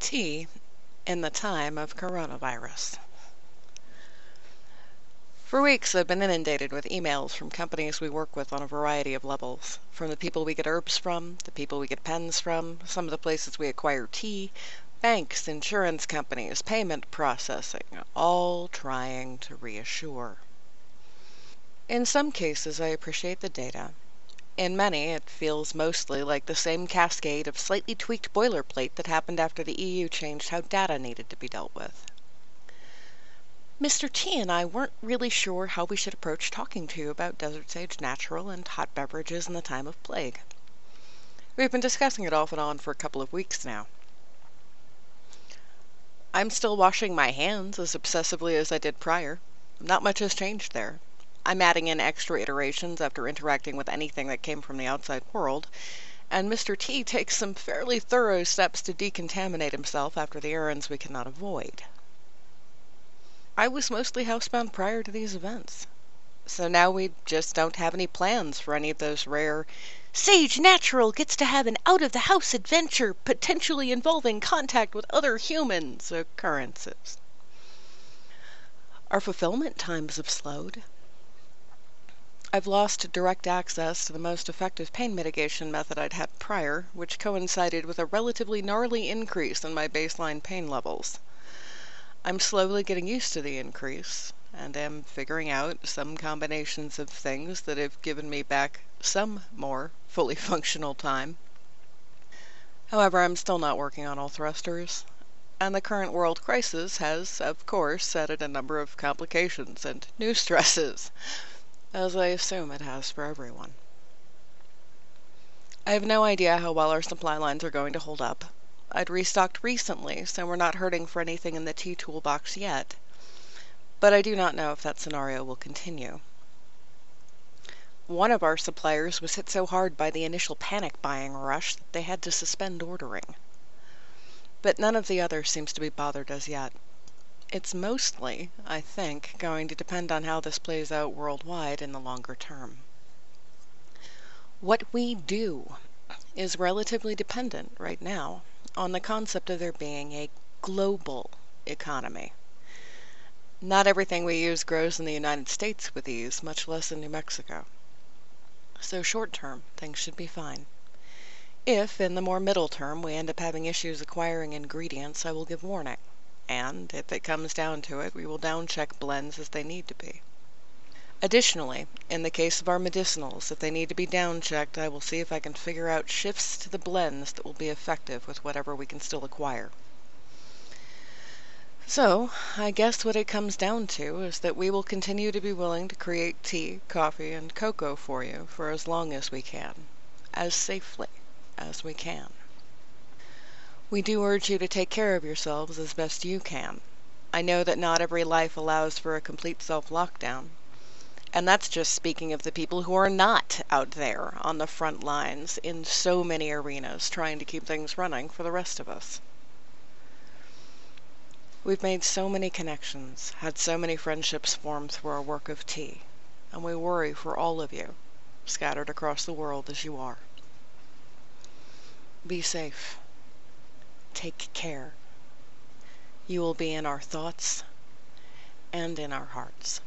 Tea in the time of coronavirus. For weeks I've been inundated with emails from companies we work with on a variety of levels. From the people we get herbs from, the people we get pens from, some of the places we acquire tea, banks, insurance companies, payment processing, all trying to reassure. In some cases I appreciate the data. In many, it feels mostly like the same cascade of slightly tweaked boilerplate that happened after the EU changed how data needed to be dealt with. Mister Tea and I weren't really sure how we should approach talking to you about Desert Sage Natural and hot beverages in the time of plague. We've been discussing it off and on for a couple of weeks now. I'm still washing my hands as obsessively as I did prior. Not much has changed there. I'm adding in extra iterations after interacting with anything that came from the outside world, and Mister Tea takes some fairly thorough steps to decontaminate himself after the errands we cannot avoid. I was mostly housebound prior to these events, so now we just don't have any plans for any of those rare Sage Natural gets to have an out-of-the-house adventure potentially involving contact with other humans occurrences. Our fulfillment times have slowed. I've lost direct access to the most effective pain mitigation method I'd had prior, which coincided with a relatively gnarly increase in my baseline pain levels. I'm slowly getting used to the increase, and am figuring out some combinations of things that have given me back some more fully functional time. However, I'm still not working on all thrusters, and the current world crisis has, of course, added a number of complications and new stresses as I assume it has for everyone. I have no idea how well our supply lines are going to hold up. I'd restocked recently, so we're not hurting for anything in the tea toolbox yet. But I do not know if that scenario will continue. One of our suppliers was hit so hard by the initial panic buying rush that they had to suspend ordering. But none of the others seems to be bothered as yet. It's mostly, I think, going to depend on how this plays out worldwide in the longer term. What we do is relatively dependent right now on the concept of there being a global economy. Not everything we use grows in the United States with ease, much less in New Mexico. So short term, things should be fine. If, in the more middle term, we end up having issues acquiring ingredients, I will give warning and, if it comes down to it, we will down-check blends as they need to be. Additionally, in the case of our medicinals, if they need to be down-checked, I will see if I can figure out shifts to the blends that will be effective with whatever we can still acquire. So, I guess what it comes down to is that we will continue to be willing to create tea, coffee, and cocoa for you for as long as we can, as safely as we can. We do urge you to take care of yourselves as best you can. I know that not every life allows for a complete self-lockdown. And that's just speaking of the people who are not out there on the front lines in so many arenas trying to keep things running for the rest of us. We've made so many connections, had so many friendships form through our work of tea, and we worry for all of you, scattered across the world as you are. Be safe take care. You will be in our thoughts and in our hearts.